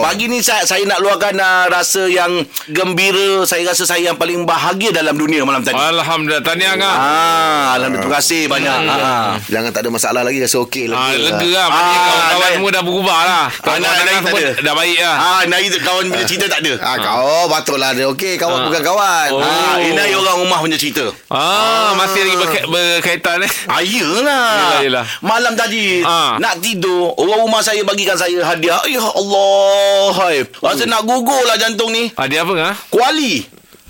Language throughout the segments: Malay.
Pagi ni saya, saya nak luahkan uh, rasa yang gembira. Saya rasa saya yang paling bahagia dalam dunia malam tadi. Alhamdulillah Tahniah Angah Ah, Alhamdulillah. Terima kasih banyak. Ah. Jangan tak ada masalah lagi Rasa okey Ah, lagi lega lah Ah, Maknanya kawan-kawan dah- semua dah berubah lah Kawan-kawan dah- dah- semua ada. baik lah Ah, Nari tu kawan punya cerita tak ada. Ah, kau patutlah dia okey kawan bukan kawan. Oh. Ah, Inai orang rumah punya cerita. Ah, masih lagi berka- berkaitan eh. Ah, yelah. Yelah, yelah. Malam tadi Ah. nak tidur, orang rumah saya bagikan saya hadiah. Ya Allah. Hai. Rasa nak gugur lah jantung ni. Ah, dia apa ngah? Kuali.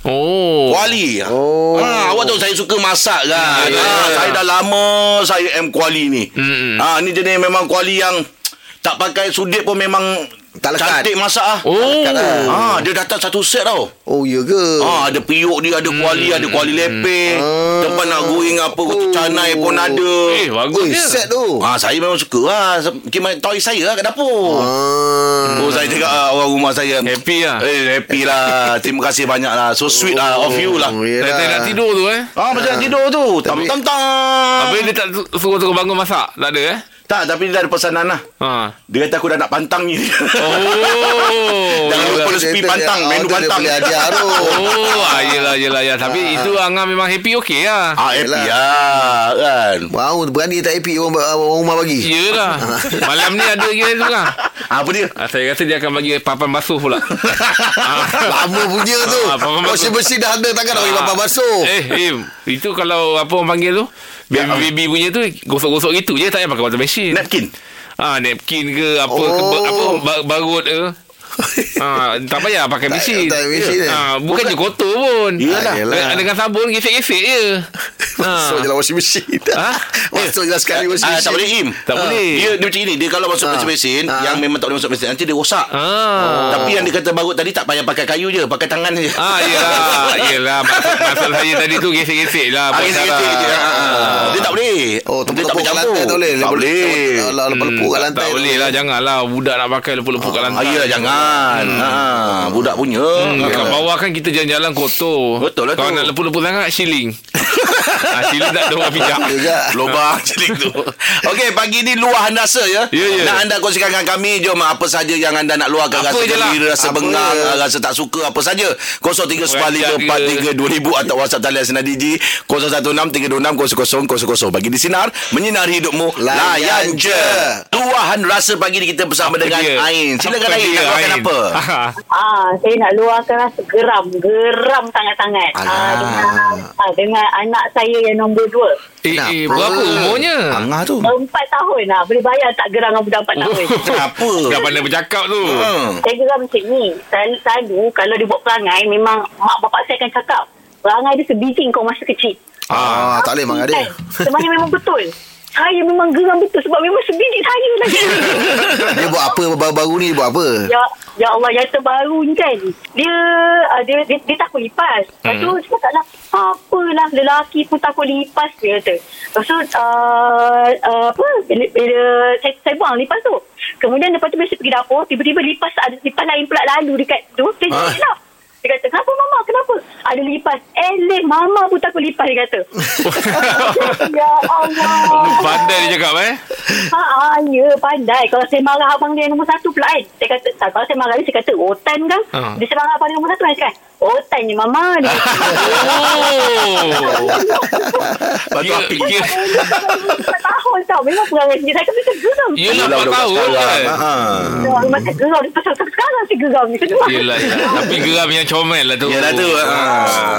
Oh. Kuali. Oh. Ha, awak tahu saya suka masak kan. Ya, ya, ha, ya. saya dah lama saya M kuali ni. Mm-mm. Ha, ni jenis memang kuali yang tak pakai sudik pun memang Tak lekat. cantik masak ah. Oh. Ha, dia datang satu set tau. Oh, ya ke? Ha, ada periuk dia, ada kuali, ada kuali lepeh. Ah. Tempat nak goreng apa, oh. canai pun ada. Eh, bagus Oi, je. set tu. Ha, saya memang suka lah. Kima toy saya lah kat dapur. Ah. Oh, saya cakap ah, orang rumah saya. Happy lah. Eh, happy lah. Terima kasih banyak lah. So sweet lah of you lah. Oh, Saya yelah. tak nak tidur tu eh. Ah, macam nak tidur tu. Tam Tapi- tam tam. Habis dia tak su- suruh turun bangun masak? Tak ada eh? Tak, tapi dia ada pesanan lah. Ha. Dia kata aku dah nak pantang ni. Oh. Jangan lupa resipi pantang, dia- menu oh, tu dia pantang. boleh hadiah tu. Oh, ah, yelah, yelah, yelah. Tapi itu Angah memang happy okey lah. Ah, happy Yelah. lah. Kan? Wow, berani tak happy orang, orang rumah bagi. Yelah. Malam ni ada lagi tu kan? Apa dia? Ah, saya rasa dia akan bagi papan basuh pula. ah. Lama punya tu. Ah, papan basuh. Washing machine dah ada takkan nak bagi Ah. papan basuh. Eh, Im, itu kalau apa orang panggil tu? Baby-baby punya tu gosok-gosok gitu je tak payah pakai water machine. Napkin. Ah, napkin ke apa Oh. ke, apa ba- barut ke. ah, tak payah pakai mesin. tak mesin, eh. Ah, bukan je kotor pun. Yelah. Ah, yelah. Dengan, sabun gesek-gesek je. Masuk ah. je lah washing machine. Ha? Masuk je lah sekali washing Ah, machine. tak boleh im. Tak boleh. Dia, dia macam ini. Dia kalau masuk Ah. mesin mesin Ah. yang memang tak boleh masuk mesin nanti dia rosak. Ah. Tapi yang dia kata barut tadi tak payah pakai kayu je, pakai tangan je. Ah, yelah. Yelah. Maksud, maksud saya tadi tu gesek-gesek lah. Ah, buat gesek-gesek je. Ah, ah. Dia tak boleh. Oh, tak tepuk-tepuk boleh kat campur. lantai tak boleh. Tak boleh. Alah, lepas-lepuk kat lantai. tak boleh lah Janganlah Budak nak pakai Lepuk-lepuk kat Ah, lantai ya, jangan. Ha, budak punya. Hmm, kat bawah kan kita jalan-jalan kotor Betul lah Kalau tu. nak lepuk-lepuk sangat Shilling ah, tak ada orang pijak. Lobang macam tu Okey pagi ni luahan rasa ya Ya, ya. Nak anda kongsikan dengan kami Jom apa saja yang anda nak luahkan Apa Rasa lah. gembira Rasa Apa bengang je. Rasa tak suka Apa saja 0395432000 Atau WhatsApp talian Sinar Digi 0163260000 Bagi di Sinar Menyinari hidupmu Layan, Layan je je. Luahan rasa pagi ni Kita bersama Apa dengan dia? Ain Silakan Apa Ain Nak luahkan apa Ah, Ah, saya nak luahkan rasa geram, geram sangat-sangat. Ah, dengan, ah, dengan anak saya yang nombor dua. Eh, Kenapa? eh berapa umurnya? Angah tu Empat tahun lah. Boleh bayar tak geram dengan budak empat tahun? Kenapa Dah pandai bercakap tu Hmm. saya geram macam ni. Selalu, selalu kalau dia buat perangai, memang mak bapak saya akan cakap, perangai dia sebiji kau masa kecil. Ah, tak boleh marah dia. Kan? Sebenarnya memang betul. Saya memang geram betul sebab memang sebiji saya lagi. Dia buat apa baru-baru ni dia buat apa? Ya, ya Allah yang terbaru ni kan. Dia uh, dia, dia dia takut lipas. Lepas tu Hmm. cakap lah, apalah lelaki pun takut lipas dia kata. Lepas tu uh, uh, apa bila, bila saya, saya buang lipas tu. Kemudian lepas tu bila saya pergi dapur, tiba-tiba lipas ada lipas lain pula lalu dekat tu. Saya Ah. lah. Dia kata, kenapa mama? Kenapa? Ada lipas. Eh, leh, mama pun takut lipas, dia kata. ya Allah. Pandai dia cakap eh Ha, ha, ya, pandai. Kalau saya marah abang dia nombor satu pula kan. Saya kata, tak, kalau saya marah dia, saya kata, Otan kan? Ha. Dia saya marah abang dia nombor satu kan. Otan ni mama. Dia Oh Lepas tu Kira, api kira, Empat tahun tau. Memang perangai sendiri. Saya kata, saya geram. Yelah Yelah, 4 budak tahun sekarang. kan Ha. Memang saya geram. Sampai sampai sekarang saya geram. Geram. Yelah. Tapi geram yang comel lah tu Yelah tu ha.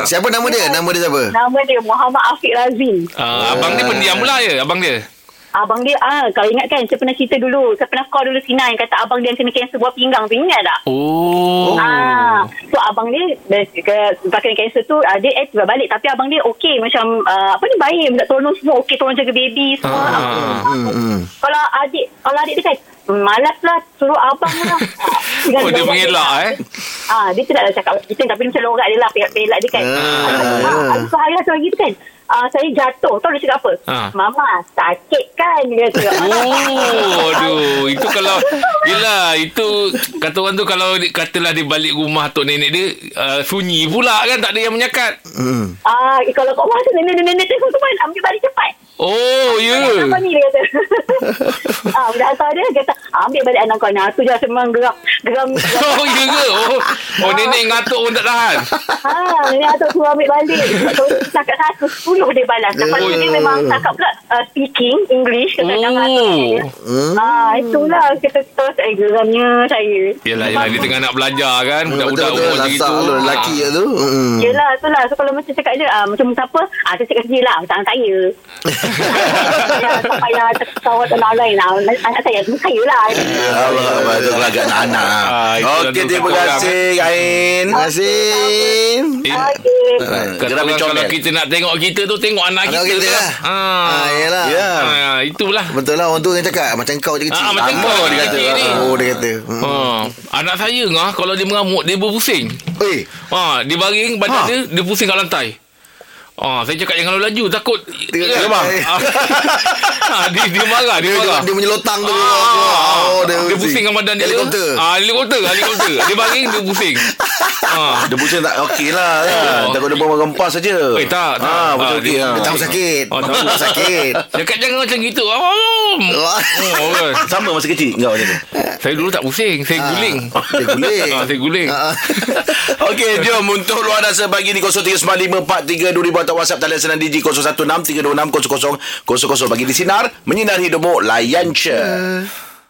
Siapa nama dia? Nama dia siapa? Nama dia Muhammad Afiq Razim. Ah, Abang dia pendiam pula ya Abang dia Abang dia, ah, kalau ingat kan, saya pernah cerita dulu. Saya pernah call dulu Sina yang kata abang dia yang kena kanser buah pinggang tu. Ingat tak? Oh Ah, so abang dia dia ke pakai kanser tu uh, dia aktif balik tapi abang dia okey macam uh, apa ni baik nak tolong semua okey tolong jaga baby semua. Ah, Ah, Hmm, hmm. Kalau adik kalau adik dia kan malas lah suruh abang lah. Ah, Oh, dia mengelak, eh? Ah, dia tidak ada cakap kita tapi macam lorak dia lah pelak-pelak dia kan. Ah. Ah, ah, hari tu lagi tu kan. Ah, saya jatuh. Tahu dia cakap apa? Ah. Mama, sakit kan? Dia kata. Oh, aduh. Itu kalau... Yelah, itu... Kata orang tu kalau di- katalah dia balik rumah tok nenek dia, uh, sunyi pula kan. Tak ada yang menyakat. Hmm. Ah, kalau kat rumah tu nenek-nenek tu kan ambil balik cepat. Oh, ya. Apa ni dia kata. ah, budak asal dia kata balik balik anak kau nak. Tu je memang geram geram. geram. Oh, ya ke? Oh, oh nenek ngatuk pun tak tahan. ha, ni atuk suruh ambil balik. So, cakap satu, sepuluh dia balas. Lepas tu dia memang cakap pula uh, speaking English. Kata Oh. dia. Ah, itulah kita terus eh, geramnya saya. Yelah, yelah. Dia tengah nak belajar kan. Budak-budak Betul-betul umur macam lu Lelaki Ah. tu Mm. Yelah, itulah. So, kalau macam cakap dia, ah, macam siapa? Ah, saya cakap sendiri lah. Tangan saya. Tak payah kawat orang lain lah. Anak saya, saya lah. Allah Allah Itu agak anak Ah, Okey tu terima kasih Ain Terima kasih Okey. Kata orang kalau kita nak tengok kita tu Tengok anak, Anak kita, kita tu lah. Ah. Ah, yelah. Ya Ah, itulah Betul lah orang tu yang cakap Macam kau je kecil Ah, macam kau dia kata. Oh dia kata Mm. Ah, anak saya ngah kalau dia mengamuk dia berpusing. Eh Ha, dia baring badan Ha. dia dia pusing kat lantai. Ah, saya cakap jangan laju takut. Dia- bang. Ah, dia dia marah, dia, Dia, dia, marah. dia menyelotang tu Ah, Oh dia, dia pusing dengan badan dia. Helikopter Ah, helikopter, helikopter. dia baring dia pusing. Ah. Dia pusing tak okey lah kan? Oh. Takut dia buang rempas saja Eh, tak, tak. ah, Betul okey dia-. Dia tahu sakit Oh, tahu. Tahu sakit Cakap jangan macam gitu. Oh, oh kan. Sama masa kecil Kau macam tu Saya dulu tak pusing, saya guling. Dia guling Ah, saya guling. Ah, ah. Okey, jom untuk luar dasa pagi ni 0395432000 atau WhatsApp talian senang Digi 0163260000 bagi di sinar menyinari hidupmu layan je.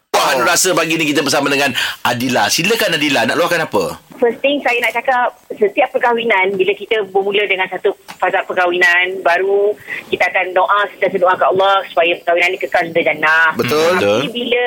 Luahan rasa pagi ni kita bersama dengan Adila. Silakan Adila, nak luahkan apa? First thing saya nak cakap setiap perkahwinan bila kita bermula dengan satu fazak perkahwinan baru kita akan doa sentiasa doa ke Allah supaya perkahwinan ni kekal di jannah. Betul Betul. Tapi bila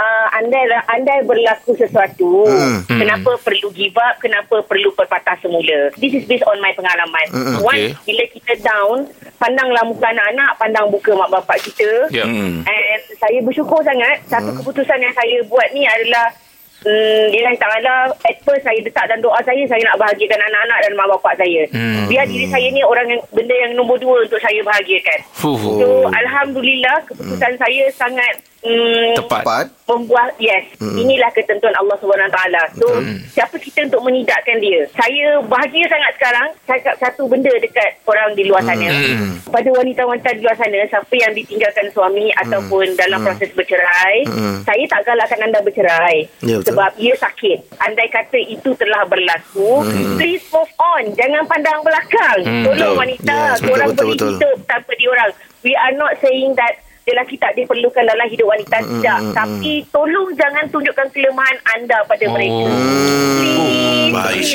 uh, andai andai berlaku sesuatu, Hmm. kenapa perlu give up, kenapa perlu berpatah semula. This is based on my pengalaman. Hmm, Once okay. bila kita down, pandanglah muka anak-anak, pandang muka mak bapak kita. Ya. Hmm. And saya bersyukur sangat satu keputusan yang saya buat ni adalah Hmm, Lillahi ta'ala At first saya letak dalam doa saya Saya nak bahagiakan anak-anak dan mak bapak saya Hmm. Biar diri saya ni orang yang Benda yang nombor dua Untuk saya bahagiakan Fuh. So Alhamdulillah Keputusan saya sangat hmm, Tepat. Tepat membuat yes. Hmm. inilah ketentuan Allah Subhanahu taala. So siapa kita untuk menidakkan dia? Saya bahagia sangat sekarang. Cakap satu benda dekat orang di luar sana. Hmm. pada wanita-wanita di luar sana siapa yang ditinggalkan suami ataupun dalam proses bercerai Hmm. saya tak galakkan anda bercerai Ya, betul. sebab ia sakit. Andai kata itu telah berlaku please move on. Jangan pandang belakang. Hmm, tolong wanita Yes, betul, korang betul, boleh betul. hidup tanpa diorang. We are not saying that lelaki tak diperlukan dalam hidup wanita tidak tapi tolong jangan tunjukkan kelemahan anda pada Oh. mereka please baik. please,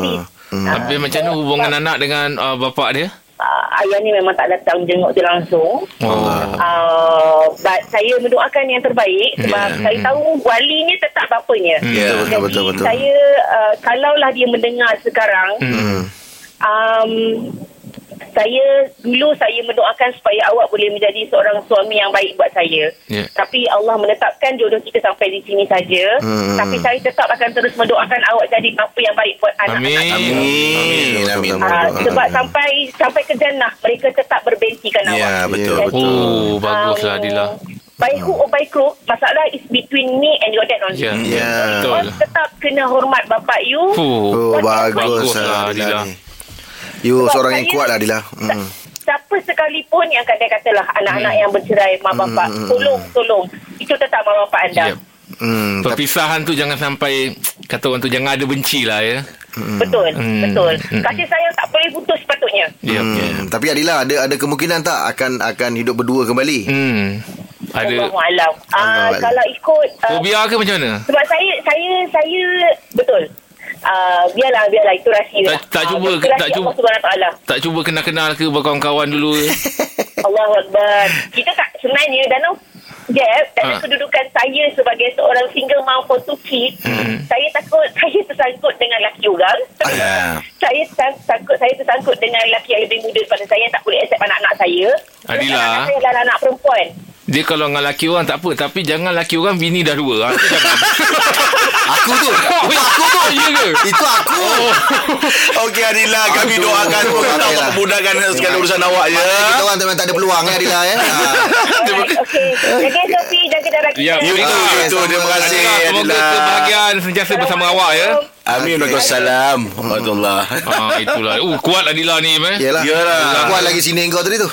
please. Hmm. Ah, Habis macam mana hubungan anak dengan uh, bapak dia? ah, ayah ni memang tak datang jenguk dia langsung Oh. Uh, but saya mendoakan yang terbaik sebab Yeah. saya tahu walinya tetap bapanya. Ya, betul, Jadi betul, betul. saya uh, kalaulah dia mendengar sekarang Hmm. um, saya dulu saya mendoakan supaya awak boleh menjadi seorang suami yang baik buat saya. Ya. Tapi Allah menetapkan jodoh kita sampai di sini saja. Hmm. Tapi saya tetap akan terus mendoakan awak jadi bapa yang baik buat anak-anak Amin. saya. Amin. Amin. Ah, sebab sampai sampai ke jannah mereka tetap berbentikan awak. Ya, betul. Ya, betul. Oh, baguslah Um, Adila. By hook or by crook, masalah is between me and your dad only. Ya. Ya. Betul. Kau tetap kena hormat bapak you. Oh bagus Bagus lah lah, Adila Adila. You Sebab seorang yang kuat lah Adila Hmm. Siapa sekalipun yang kadang katalah anak-anak Hmm. yang bercerai mak bapak, tolong, tolong. Itu tetap mak bapak anda. Yep. Hmm. tapi- Perpisahan tu jangan sampai kata orang tu jangan ada benci lah ya. Betul, Hmm. betul. Hmm. Kasih sayang tak boleh putus sepatutnya. Ya. Hmm. ya. Tapi Adila ada ada kemungkinan tak akan akan hidup berdua kembali? Hmm. Ada Allahualam. Ah, Allahualam. kalau ikut uh, fobia ke macam mana? sebab saya saya saya betul. Ah, biarlah biarlah itu rahsia. Tak- tak Ah, cuba rahsia tak cuba. Allah. Tak cuba kenal-kenal ke berkawan-kawan dulu ke? Allahu Akbar. Kita tak sebenarnya dalam gap dalam Ha. kedudukan saya sebagai seorang single mom for two kids, Hmm. saya takut saya tersangkut dengan lelaki orang. Ya. saya tak- takut saya tersangkut dengan lelaki yang lebih muda daripada saya yang tak boleh accept anak-anak saya. Adila. Anak-anak saya adalah anak perempuan. Dia kalau dengan laki orang tak apa Tapi jangan laki orang Bini dah dua ha, Aku tu. Oh, aku tu Ya ke Itu aku. Okey Adila, kami Aduh. doakan semoga Okeylah. memudahkan segala urusan awak ya. Kita orang memang tak ada peluang ya Adila ya. Okey. Jaga Sophie, jaga darah kita. Ya, Itu. Terima kasih Adila, Semoga kebahagiaan Sentiasa bersama awak ya Amin. Okey. Waalaikumsalam. Warahmatullah. Ah, itulah. Uh, kuat Adila ni, eh. Yelah Yelah. Kuat lagi sini kau tadi tu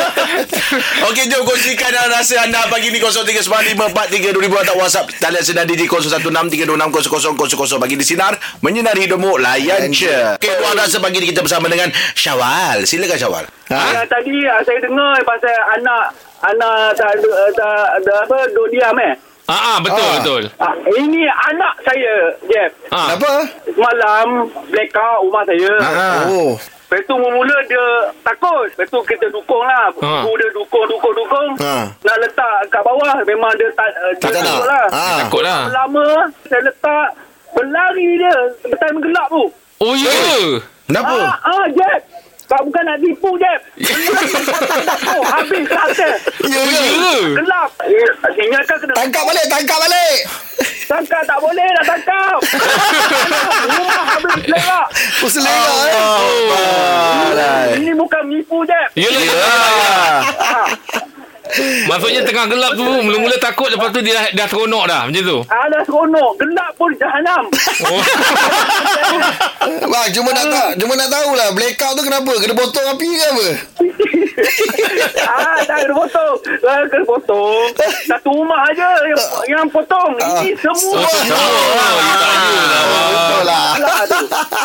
Okey, jom kongsikan rasa anda pagi ni 0395432000 atau WhatsApp talian senadi di 0163260000 bagi di sinar menyinari hidupmu layan je. Okey, buat rasa pagi ni kita bersama dengan Syawal. Silakan Syawal. Ha? tadi ah, saya dengar pasal anak anak tak tak, tak, tak apa duk diam eh. Ah, ah, betul, Ah. betul. Ah, ini anak saya, Jeff. Ah. Apa? Semalam blackout rumah saya. Ah. Oh Lepas tu mula dia takut. Lepas tu kita dukung lah. Ha. Ibu dia dukung, dukung, dukung. Ha. Nak letak kat bawah. Memang dia tak, uh, Tak dia takut lah. ha. Takut lah. Lama saya letak berlari dia. Time gelap tu. Oh, ya ke? Kenapa? Ah, ah, Jeff. Tak bukan nak tipu, Jeff. oh, habis rasa. Ya Oh, ke? ya ke? Gelap. Ingatkan kena Tangkap balik Tangkap balik Tangkap tak boleh nak tangkap. Rumah habis lerak. Oh selera eh Alright. Ini bukan nipu. Yelah, Ya. yelah. Maksudnya tengah gelap tu Mula-mula takut Lepas tu dia dah, dah seronok dah Macam tu Ada seronok. Gelap pun jahanam. oh. Bang cuma nak tak Cuma nak tahulah Blackout tu kenapa Kena potong api ke apa ah, tak kena potong. Ah, kena potong. Satu rumah aja yang, yang potong. Ini semua. Oh, semua tak lah Betul lah Lah.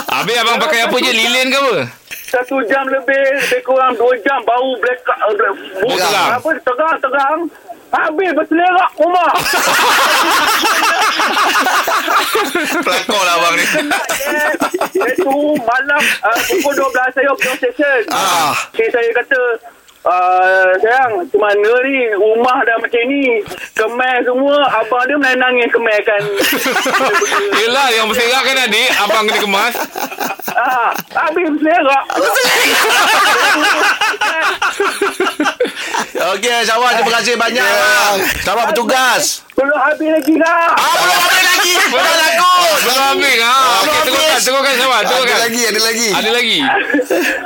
Habis abang pakai apa je Lilin ke apa Satu jam lebih, lebih kurang dua jam baru black uh, terang. Apa terang terang. Habis berselerak rumah. Pelakon lah abang ni. Iaitu malam uh, pukul 12 saya open station. Ah. Okay, saya kata Uh, sayang, macam mana ni? Rumah dah macam ni. Kemer semua Abang dia main nangis kemerkan Yelah yang berserak kan adik? Abang kena kemas. Ah, Habis berselerak Okey, Syawal terima kasih banyak bang. Selamat bertugas. Belum habis lagi lah Ah, belum habis lagi. Belum lagu. Belum habis ha. Okey teruskan Teruskan Syawal Ada Teruskan lagi Ada lagi Ada lagi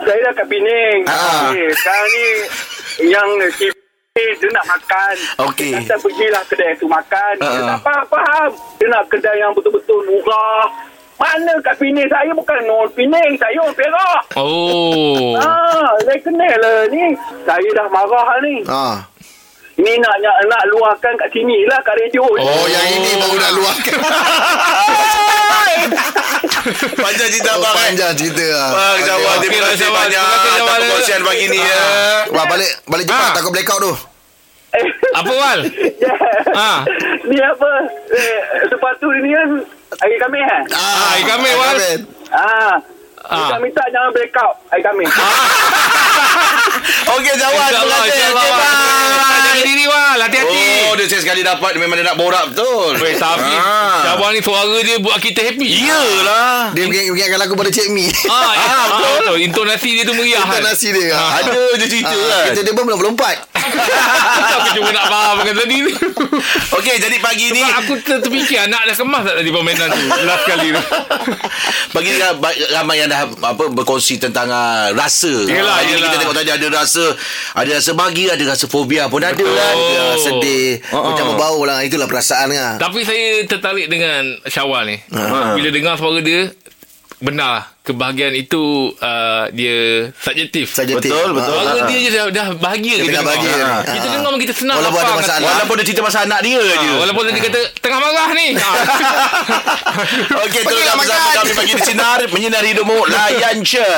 Saya dah kat Penang Ah. okay, Sekarang ni Yang si dia nak makan Okey. Kita pergilah kedai tu makan Dia Ah. tak faham, faham Dia nak kedai yang betul-betul murah Mana kat Penang Saya bukan non Penang Saya orang Perak Oh Ah, saya kenal lah ni. Saya dah marah ni. Ah. Ni nak nak, nak luahkan kat sini lah kat radio. Oh yang ini baru nak luahkan Panjang cerita oh, abang. eh. Panjang cerita lah Bang Okey, terima kasih banyak. Terima kasih, Atas Syawal. perkongsian pagi ni ya. Wah balik Balik cepat Ah. Takut blackout tu Apa Wal Ah. Ni apa? Eh, sepatu ni kan hari Khamis eh? Ah, ikan meh, Wal. Ah. Ah. Kita minta jangan break out hari Khamis. Okey, Syawal. Terima kasih. Tak jaga bye. diri Wal Hati-hati Oh, dia sekali dapat memang dia nak borak betul. Weh, tapi Ah. Syawal ni suara dia buat kita happy. Iyalah. Dia ingat- ingatkan lagu pada Cik Mi Ah, ah, betul. betul. Intonasi dia tu meriah. Kita kan? dia Ada je cerita Ah, kan. Kita dia pun belum lompat Aku cuma nak faham dengan tadi ni. Okey, jadi pagi ni Sebab aku ter- terfikir anak dah kemas tak tadi permainan tu. Last kali tu. Bagi ra- ramai yang dah apa berkongsi tentang uh, rasa. Yelah, Hari ni yelah. kita tengok tadi ada rasa ada rasa bahagia, ada rasa fobia pun ada kan. Ya, sedih Oh. Macam berbau lah Itulah perasaan kan Tapi saya tertarik dengan Syawal ni. Bila dengar suara dia, benar. Kebahagiaan itu uh, dia subjektif. Subjektif. Betul, betul. Suara Ah, dia je dah, dah bahagia kita dah dengar. bahagia ni. Kita Ah. dengar memang kita senang Walaupun ada masalah. Walaupun dia cerita pasal anak dia je. Ah, Walaupun dia kata Tengah marah ni Ah. Okey, Pergilah teruskan bersama kami pagi di sinar menyinari hidupmu layan je.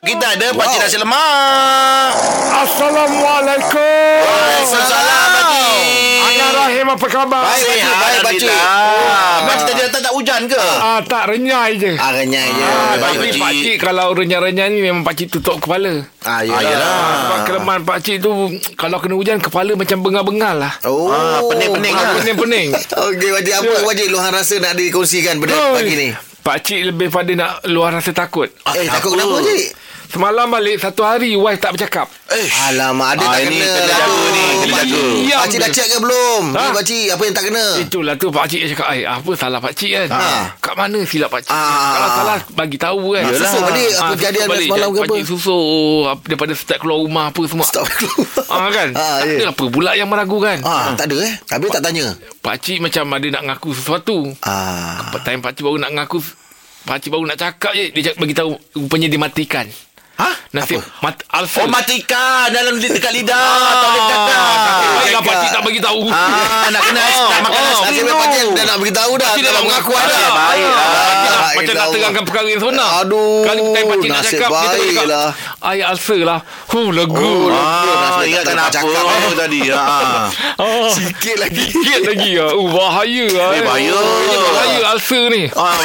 Kita ada wow. Pakcik Nasi Lemak. Assalamualaikum. Waalaikumsalam Pakcik. Anak Rahim apa khabar? Baik, Pakcik. Sihat, Baik, Pakcik. Alhamdulillah. Pakcik tadi datang tak hujan ke? Ah, tak renyai je. Ah, renyai je Ah, baik, tapi pakcik. pakcik kalau renyai-renyai ni memang pakcik tutup kepala. Ah, Ah, yelah. yelah. Sebab kelemahan pakcik tu kalau kena hujan kepala macam bengal-bengal lah. Oh, Ah, pening-pening Ah, lah. Pening-pening. Okey, Wajib. Apa Wajib luahan rasa nak dikongsikan pada Oi, pagi ni? Pakcik lebih pada nak luar rasa takut. Ah, Eh, takut apa? kenapa, Wajib? Semalam balik Satu hari wife tak bercakap Eh. Alamak, ada Ah, tak ini kena kena lah jaga tu. ni, kena jaga. Diam Pakcik dah check ke belum? Ha? Ni pakcik, apa yang tak kena? Itulah tu pakcik yang cakap Eh apa salah pakcik kan Ha. Kat mana silap pakcik Ah. Kalau salah bagi tahu kan Yelah. Susuk balik apa Ah, kejadian balik. semalam ke apa? Pakcik susuk apa, Daripada start keluar rumah apa semua Stop keluar. Ah kan Ah, Tak ya. ada apa pula yang meragukan Ah, tak ada eh? Habis tak tanya? Pakcik macam ada nak ngaku sesuatu Ah. Time pakcik baru nak ngaku Pakcik baru nak cakap je Dia cakap bagi tahu Rupanya dia matikan Ha? Nasib mat, Alsel Oh matikan dalam di- dekat lidah. Tak boleh cakap. Baiklah pakcik tak bagi tahu Ah, nak kena nak makan Oh. nasi Nasib tu. pakcik dah nak beritahu dah. Pakcik dah nak mengaku ada. dah. Baik lah. Ah, Ah, Macam nak terangkan perkara yang sebenar Aduh, Kali time pakcik nak nasib cakap Dia tak baik cakap lah. Ay ulcer lah Huh lega Oh, lah Nasib Ah, tak ingatkan dapat apa cakap, eh. apa tadi. Ha. Ah, Sikit lagi. Sikit lagi lah Oh bahaya lah Eh, bahaya. Bahaya ulcer ni Ah,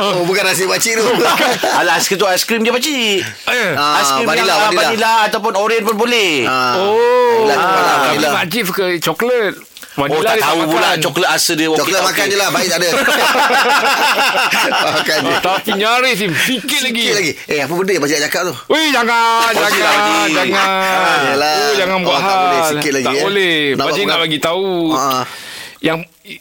Oh, bukan nasib pakcik tu. Alah, tu aiskrim dia pakcik. Eh. Ah, Aiskrim vanilla, yang ah, vanilla. vanilla ataupun orange pun boleh. Ah. Oh Vanilla, vanilla, Tapi vanilla. makcik suka coklat Oh, tak tahu pula coklat asa dia. Coklat tak makan okey. je lah Baik tak ada Makan je Ah, Tapi nyaris Sim Sikit lagi Sikit lagi Eh apa benda yang pakcik cakap tu Weh jangan Oh, Jangan Haji. Jangan Ah, oh, Jangan buat Oh, tak hal boleh, sikit lagi, Tak eh. boleh Pakcik buat- nak bagi tahu Ah. Yang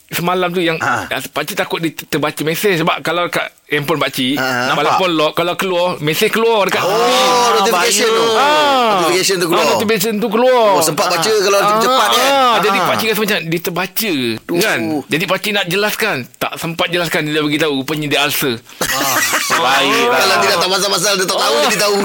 Semalam tu yang yang Pakcik takut dia ter- terbaca mesej Sebab kalau kat handphone pakcik Ah, Walaupun lock Kalau keluar Mesej keluar dekat screen. Oh notification tu Ah. Notification tu keluar Ah, notification tu keluar. Oh, sempat baca kalau cepat kan? Ah, jadi Ah. pakcik rasa macam dia terbaca kan. Jadi pakcik nak jelaskan, tak sempat jelaskan dia bagi tahu rupanya dia ulcer. Baik lah. Kalau tidak tak pasal-pasal Dia tak tahu Dia tahu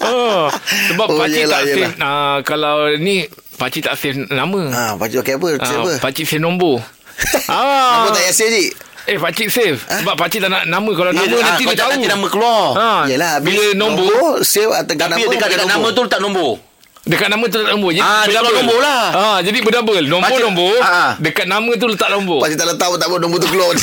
Ah, sebab Oh, pakcik yelah, tak yelah. save ah, kalau ni pakcik tak save nama. Ah, pakcik pakai apa? Ah, Siapa? pakcik save nombor. ah. Apa tak yasin cik? Eh pakcik save Sebab pakcik tak nak nama Kalau nama ah, nanti dia tahu nanti nama keluar. ha. Yelah Bila nombor, Save atau dekat Tapi dekat dekat nama tu letak nombor. Dekat nama tu letak nombor Jadi Ah, berdouble. nombor lah. ah, Jadi berdouble Nombor-nombor Ah, ah. Dekat nama tu letak nombor Pakcik tak letak pun tak apa Nombor tu keluar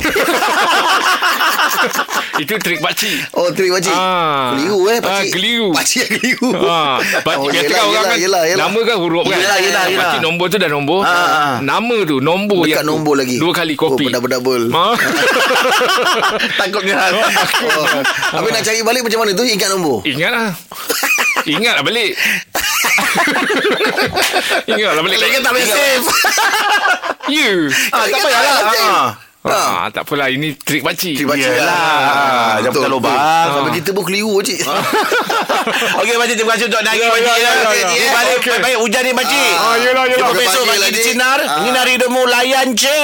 Itu trik pakcik Oh trik pakcik Ah. Keliru eh pakcik Ah, keliru. Pakcik yang keliru Ah, pakcik Oh, biasa yelah, kan orang yelah, kan yelah, yelah. Nama kan huruf kan Yelah, yelah, yelah. Pakcik nombor tu dah nombor Ah, ah. Nama tu Nombor Dekat yang nombor lagi Dua kali kopi Oh double-double Ah. Takutnya. oh. Habis nak cari balik macam mana tu Ingat nombor Ingat lah Ingat lah balik Ingat lah balik Lagi tak boleh save. Ya Ah, tak payahlah. Ah. Ah, tak apalah ini trik pakcik. Trik pakcik Yelah. lah Jangan betul. lubang. Sampai kita pun keliru pakcik Okey, Pakcik. Terima kasih untuk nari Ya, Pakcik. ya, ya, ya. ya. Ni balik baik-baik hujan ni, Pakcik. Ah, yelah, yelah. Jumpa Okey, besok pagi lah, di. Sinar. Ah. Menyinari hidupmu. Layan je.